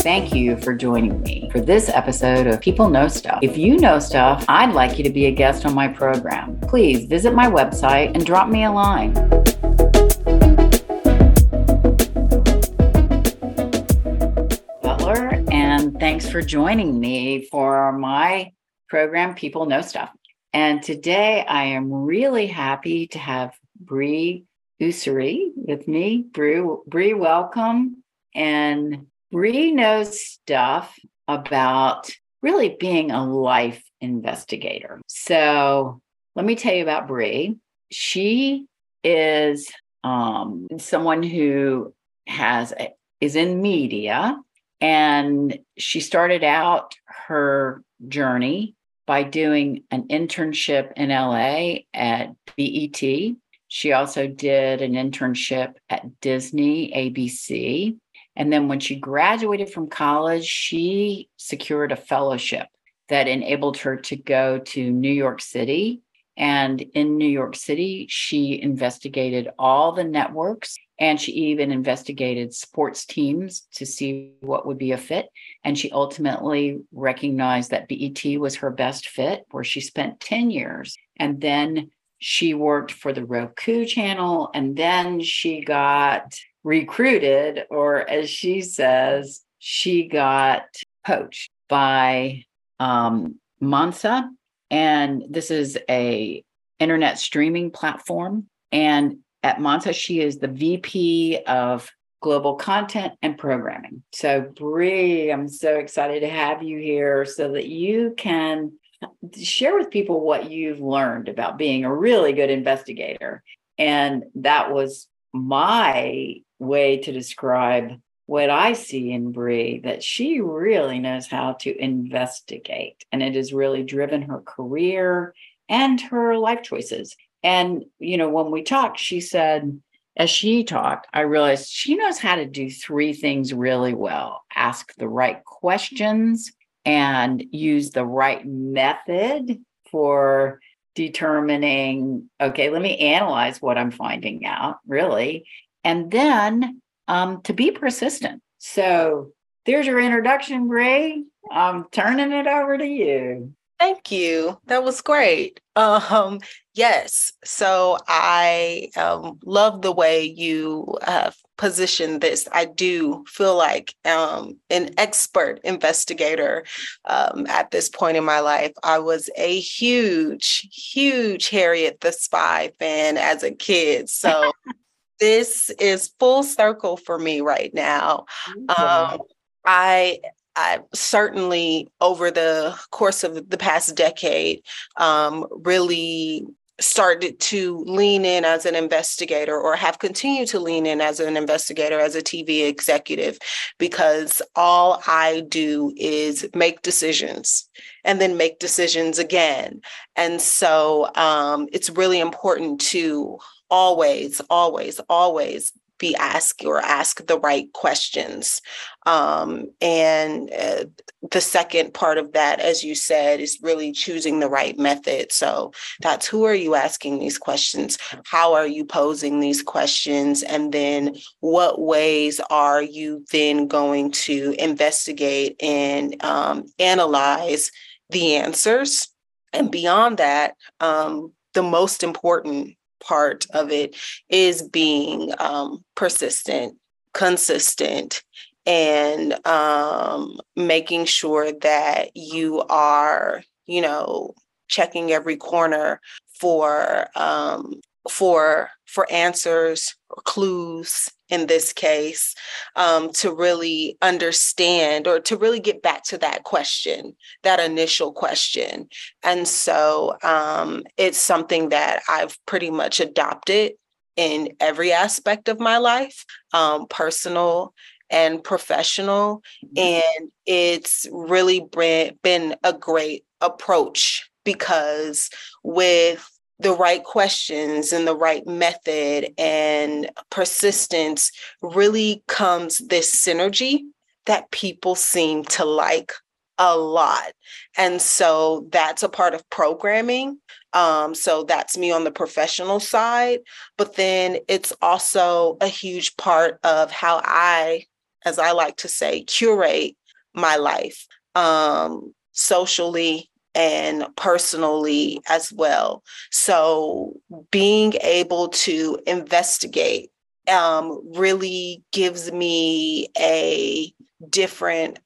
Thank you for joining me for this episode of People Know Stuff. If you know stuff, I'd like you to be a guest on my program. Please visit my website and drop me a line. Butler, and thanks for joining me for my program, People Know Stuff. And today I am really happy to have Bree Urssery with me. Bree, Bree, welcome. And Bree knows stuff about really being a life investigator. So let me tell you about Bree. She is um, someone who has a, is in media, and she started out her journey by doing an internship in LA at BET. She also did an internship at Disney, ABC. And then when she graduated from college, she secured a fellowship that enabled her to go to New York City. And in New York City, she investigated all the networks and she even investigated sports teams to see what would be a fit. And she ultimately recognized that BET was her best fit, where she spent 10 years. And then she worked for the Roku channel. And then she got recruited, or as she says, she got poached by um, Mansa. And this is a internet streaming platform. And at Mansa, she is the VP of global content and programming. So, Bree, I'm so excited to have you here so that you can share with people what you've learned about being a really good investigator. And that was my way to describe what I see in Bree that she really knows how to investigate, and it has really driven her career and her life choices. And, you know, when we talked, she said, as she talked, I realized she knows how to do three things really well ask the right questions and use the right method for determining, okay, let me analyze what I'm finding out, really. And then um, to be persistent. So there's your introduction, Bree. I'm turning it over to you. Thank you. That was great. Um, yes. So I um, love the way you have positioned this. I do feel like um, an expert investigator um, at this point in my life. I was a huge, huge Harriet the Spy fan as a kid. So this is full circle for me right now. Um, I I certainly, over the course of the past decade, um, really started to lean in as an investigator or have continued to lean in as an investigator as a TV executive because all I do is make decisions and then make decisions again. And so um, it's really important to always, always, always be asked or ask the right questions. Um, and uh, the second part of that, as you said, is really choosing the right method. So that's who are you asking these questions? How are you posing these questions? And then what ways are you then going to investigate and um, analyze the answers? And beyond that, um, the most important part of it is being um, persistent, consistent, and um, making sure that you are, you know, checking every corner for um, for for answers or clues in this case um, to really understand or to really get back to that question that initial question and so um, it's something that i've pretty much adopted in every aspect of my life um, personal and professional mm-hmm. and it's really been a great approach because with the right questions and the right method and persistence really comes this synergy that people seem to like a lot. And so that's a part of programming. Um, so that's me on the professional side. But then it's also a huge part of how I, as I like to say, curate my life um, socially and personally as well. So being able to investigate um, really gives me a different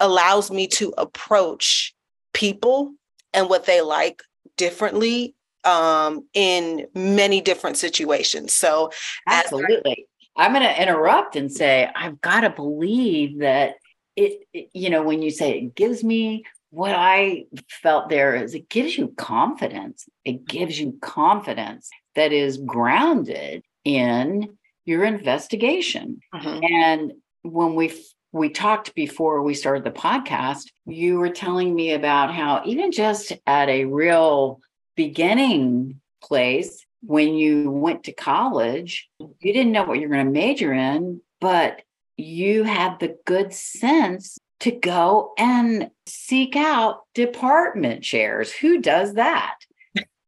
allows me to approach people and what they like differently um, in many different situations. So, absolutely. I'm going to interrupt and say, I've got to believe that it, it, you know, when you say it gives me what I felt there is it gives you confidence. It gives you confidence that is grounded in your investigation. Mm-hmm. And when we we talked before we started the podcast, you were telling me about how even just at a real beginning place, when you went to college, you didn't know what you're going to major in, but you had the good sense to go and seek out department chairs. Who does that?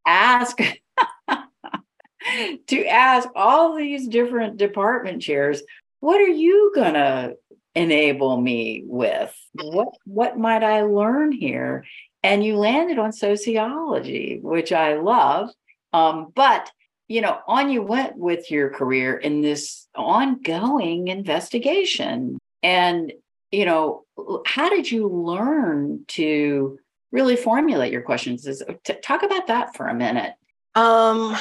ask to ask all these different department chairs, what are you going to enable me with? What what might I learn here? And you landed on sociology, which I love. Um, but you know, on you went with your career in this ongoing investigation. And, you know, how did you learn to really formulate your questions? Is Talk about that for a minute. Um,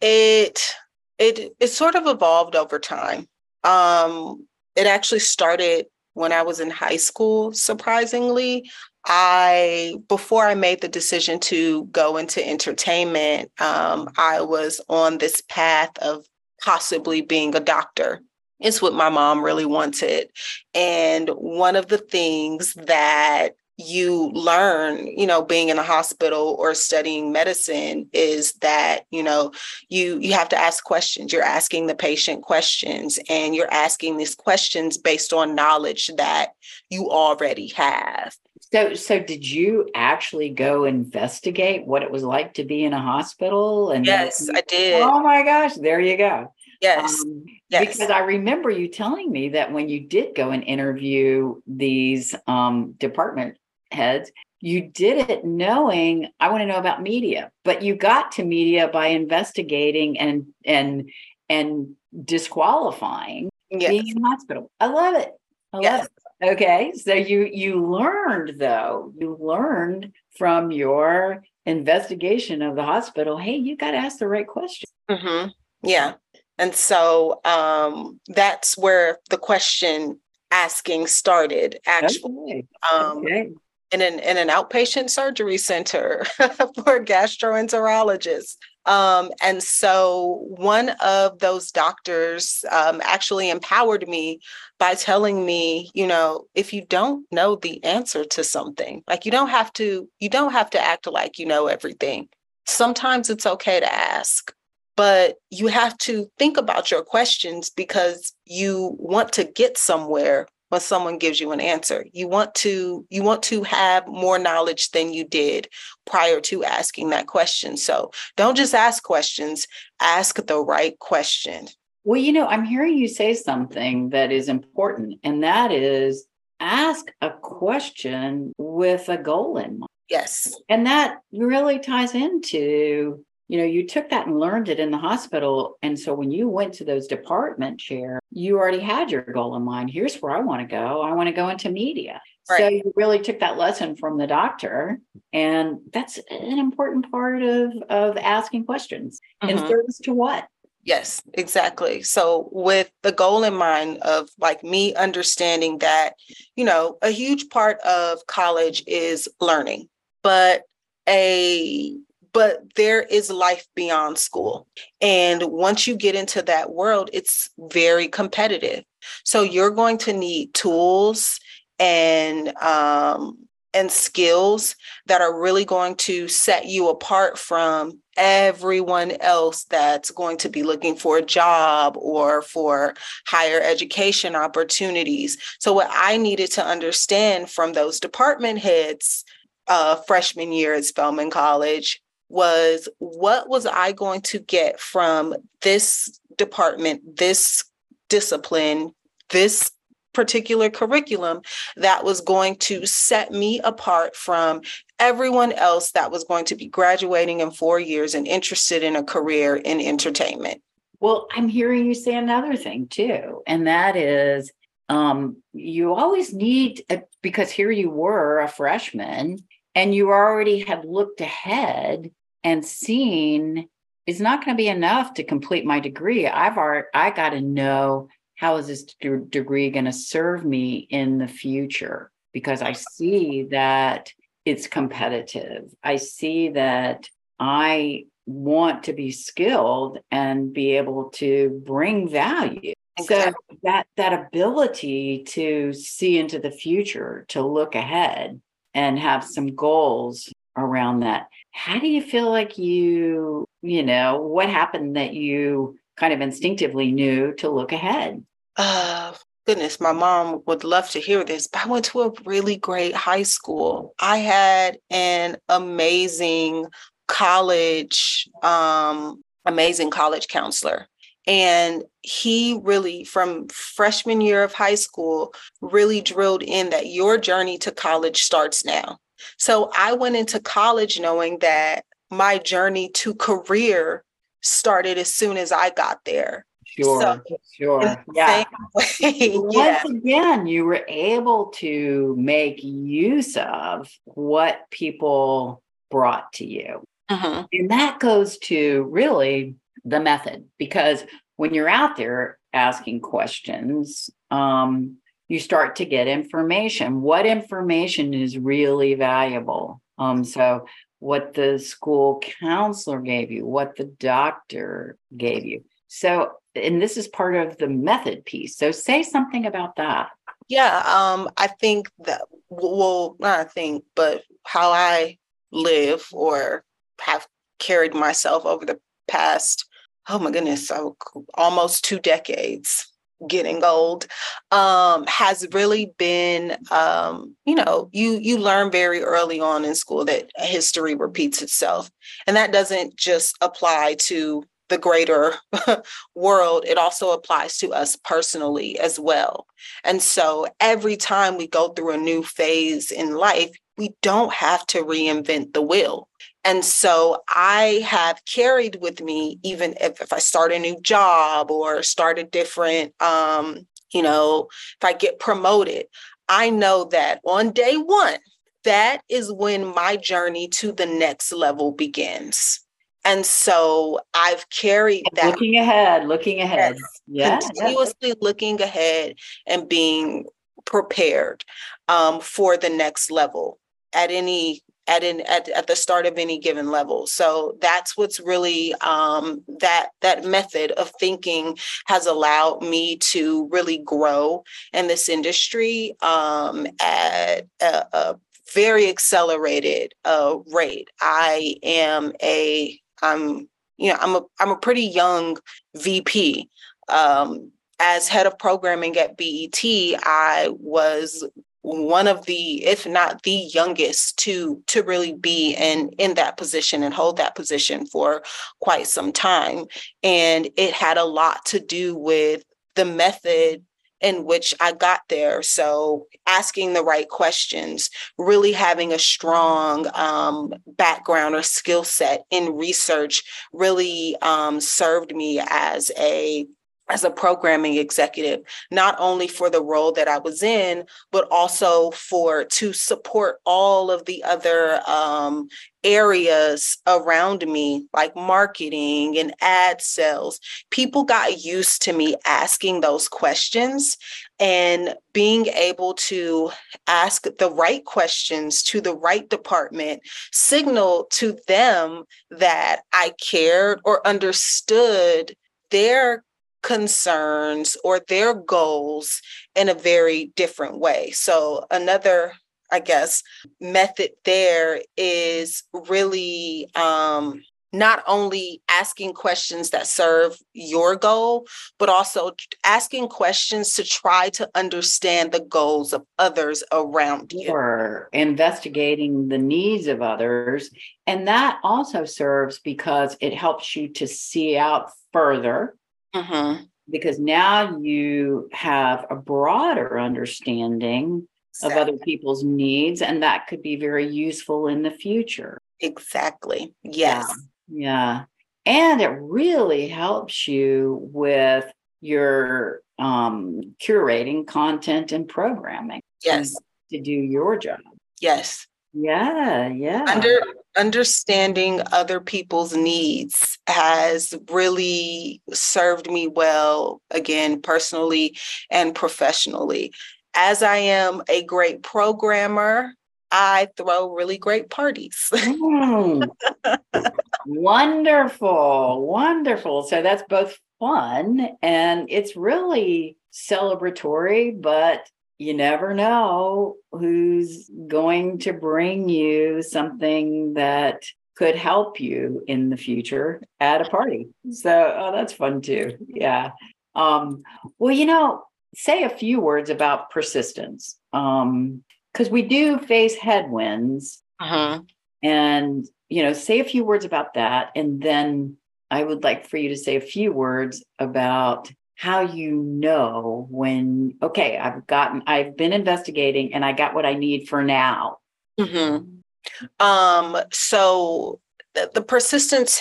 it it it sort of evolved over time. Um, it actually started when I was in high school, surprisingly. I, before I made the decision to go into entertainment, um, I was on this path of possibly being a doctor. It's what my mom really wanted. And one of the things that you learn you know being in a hospital or studying medicine is that you know you you have to ask questions. You're asking the patient questions and you're asking these questions based on knowledge that you already have. So so did you actually go investigate what it was like to be in a hospital and yes i did. Oh my gosh there you go Yes. Um, yes. Because I remember you telling me that when you did go and interview these um, department heads, you did it knowing I want to know about media, but you got to media by investigating and and and disqualifying yes. being in hospital. I love it. I yes. love it. Okay. So you you learned though, you learned from your investigation of the hospital, hey, you got to ask the right question. Mm-hmm. Yeah. And so um, that's where the question asking started actually. Okay. Um, okay in an in an outpatient surgery center for gastroenterologists. Um, and so one of those doctors um, actually empowered me by telling me, you know, if you don't know the answer to something, like you don't have to, you don't have to act like you know everything. Sometimes it's okay to ask, but you have to think about your questions because you want to get somewhere when someone gives you an answer. You want to you want to have more knowledge than you did prior to asking that question. So don't just ask questions, ask the right question. Well, you know, I'm hearing you say something that is important, and that is ask a question with a goal in mind. Yes. And that really ties into you know, you took that and learned it in the hospital. And so when you went to those department chair, you already had your goal in mind. Here's where I want to go. I want to go into media. Right. So you really took that lesson from the doctor. And that's an important part of, of asking questions mm-hmm. in service to what? Yes, exactly. So with the goal in mind of like me understanding that, you know, a huge part of college is learning, but a but there is life beyond school. And once you get into that world, it's very competitive. So you're going to need tools and um, and skills that are really going to set you apart from everyone else that's going to be looking for a job or for higher education opportunities. So, what I needed to understand from those department heads uh, freshman year at Spelman College was what was I going to get from this department, this discipline, this particular curriculum that was going to set me apart from everyone else that was going to be graduating in four years and interested in a career in entertainment. Well, I'm hearing you say another thing too, and that is um, you always need, a, because here you were a freshman and you already had looked ahead and seen it's not going to be enough to complete my degree. I've already, I got to know how is this degree going to serve me in the future? Because I see that it's competitive. I see that I want to be skilled and be able to bring value. Exactly. So that that ability to see into the future, to look ahead and have some goals around that. How do you feel like you, you know, what happened that you kind of instinctively knew to look ahead? Uh, goodness, my mom would love to hear this, but I went to a really great high school. I had an amazing college, um, amazing college counselor. And he really, from freshman year of high school, really drilled in that your journey to college starts now. So I went into college knowing that my journey to career started as soon as I got there. Sure, so, sure. Yeah. yeah. Once again, you were able to make use of what people brought to you. Uh-huh. And that goes to really the method because when you're out there asking questions, um, you start to get information. What information is really valuable? Um, so, what the school counselor gave you, what the doctor gave you. So, and this is part of the method piece. So, say something about that. Yeah, um, I think that, well, not I think, but how I live or have carried myself over the past, oh my goodness, so almost two decades getting old um, has really been um, you know you you learn very early on in school that history repeats itself and that doesn't just apply to the greater world it also applies to us personally as well and so every time we go through a new phase in life we don't have to reinvent the wheel and so I have carried with me, even if, if I start a new job or start a different, um, you know, if I get promoted, I know that on day one, that is when my journey to the next level begins. And so I've carried that. Looking ahead, looking ahead. Yeah. Continuously yeah. looking ahead and being prepared um, for the next level at any at an at, at the start of any given level. So that's what's really um, that that method of thinking has allowed me to really grow in this industry um, at a, a, very accelerated uh, rate. I am a i'm you know i'm a i'm a pretty young vp um, as head of programming at BET, I was one of the if not the youngest to to really be in in that position and hold that position for quite some time and it had a lot to do with the method in which I got there. So, asking the right questions, really having a strong um, background or skill set in research really um, served me as a as a programming executive, not only for the role that I was in, but also for to support all of the other um, areas around me, like marketing and ad sales. People got used to me asking those questions and being able to ask the right questions to the right department, signal to them that I cared or understood their concerns or their goals in a very different way. So, another I guess, method there is really um, not only asking questions that serve your goal, but also asking questions to try to understand the goals of others around you. Or investigating the needs of others. And that also serves because it helps you to see out further. Mm-hmm. Because now you have a broader understanding exactly. of other people's needs, and that could be very useful in the future. Exactly. Yes. Yeah. Yeah. And it really helps you with your um, curating content and programming. Yes. To do your job. Yes. Yeah. Yeah. Under understanding other people's needs has really served me well, again, personally and professionally. As I am a great programmer, I throw really great parties. mm. wonderful, wonderful. So that's both fun and it's really celebratory, but you never know who's going to bring you something that could help you in the future at a party. So oh, that's fun too. Yeah. Um, well, you know, say a few words about persistence. Um, because we do face headwinds. Uh-huh. And, you know, say a few words about that. And then I would like for you to say a few words about how you know when, okay, I've gotten, I've been investigating and I got what I need for now. Mm-hmm. Um, so the, the persistence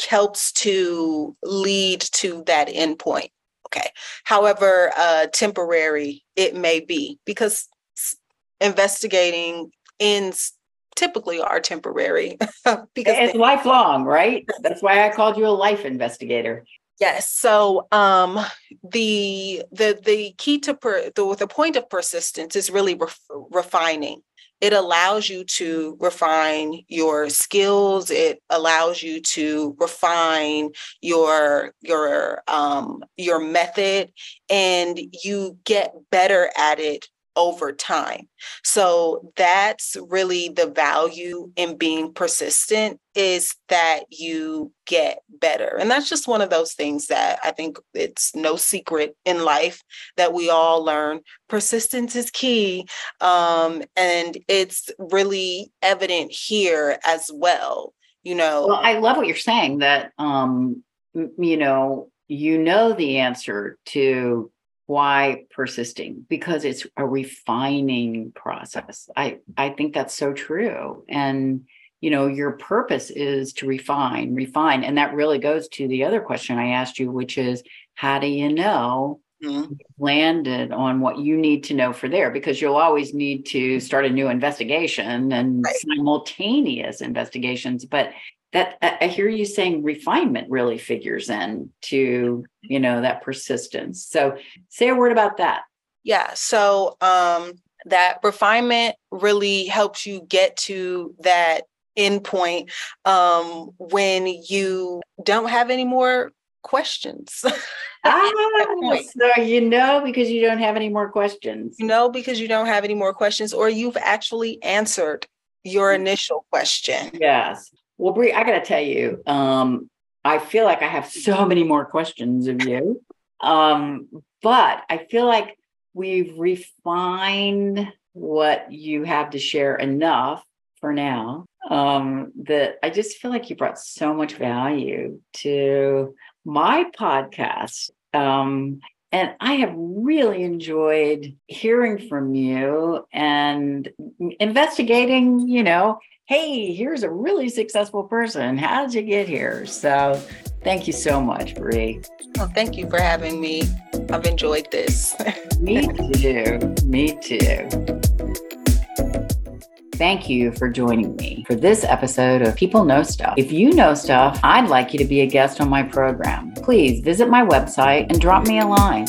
helps to lead to that endpoint. Okay. However, uh, temporary it may be because investigating ends typically are temporary because it's they- lifelong, right? That's why I called you a life investigator. Yes. So um, the the the key to per, the the point of persistence is really ref, refining. It allows you to refine your skills. It allows you to refine your your um, your method, and you get better at it over time. So that's really the value in being persistent is that you get better. And that's just one of those things that I think it's no secret in life that we all learn. Persistence is key. Um, and it's really evident here as well. You know, well, I love what you're saying that, um, you know, you know the answer to why persisting? Because it's a refining process. I i think that's so true. And you know your purpose is to refine refine. And that really goes to the other question i asked you which is how do you know mm-hmm. landed on what you need to know for there? Because you'll always need to start a new investigation and right. simultaneous investigations. But that I hear you saying refinement really figures in to you know that persistence. So say a word about that. Yeah. So um, that refinement really helps you get to that endpoint um, when you don't have any more questions. ah, so you know because you don't have any more questions. You know because you don't have any more questions, or you've actually answered your mm. initial question. Yes. Well, Bree, I got to tell you, um, I feel like I have so many more questions of you, um, but I feel like we've refined what you have to share enough for now um, that I just feel like you brought so much value to my podcast. Um, and I have really enjoyed hearing from you and investigating, you know, hey, here's a really successful person. How did you get here? So thank you so much, Bree. Well, thank you for having me. I've enjoyed this. Me too. Me too. Thank you for joining me for this episode of People Know Stuff. If you know stuff, I'd like you to be a guest on my program. Please visit my website and drop me a line.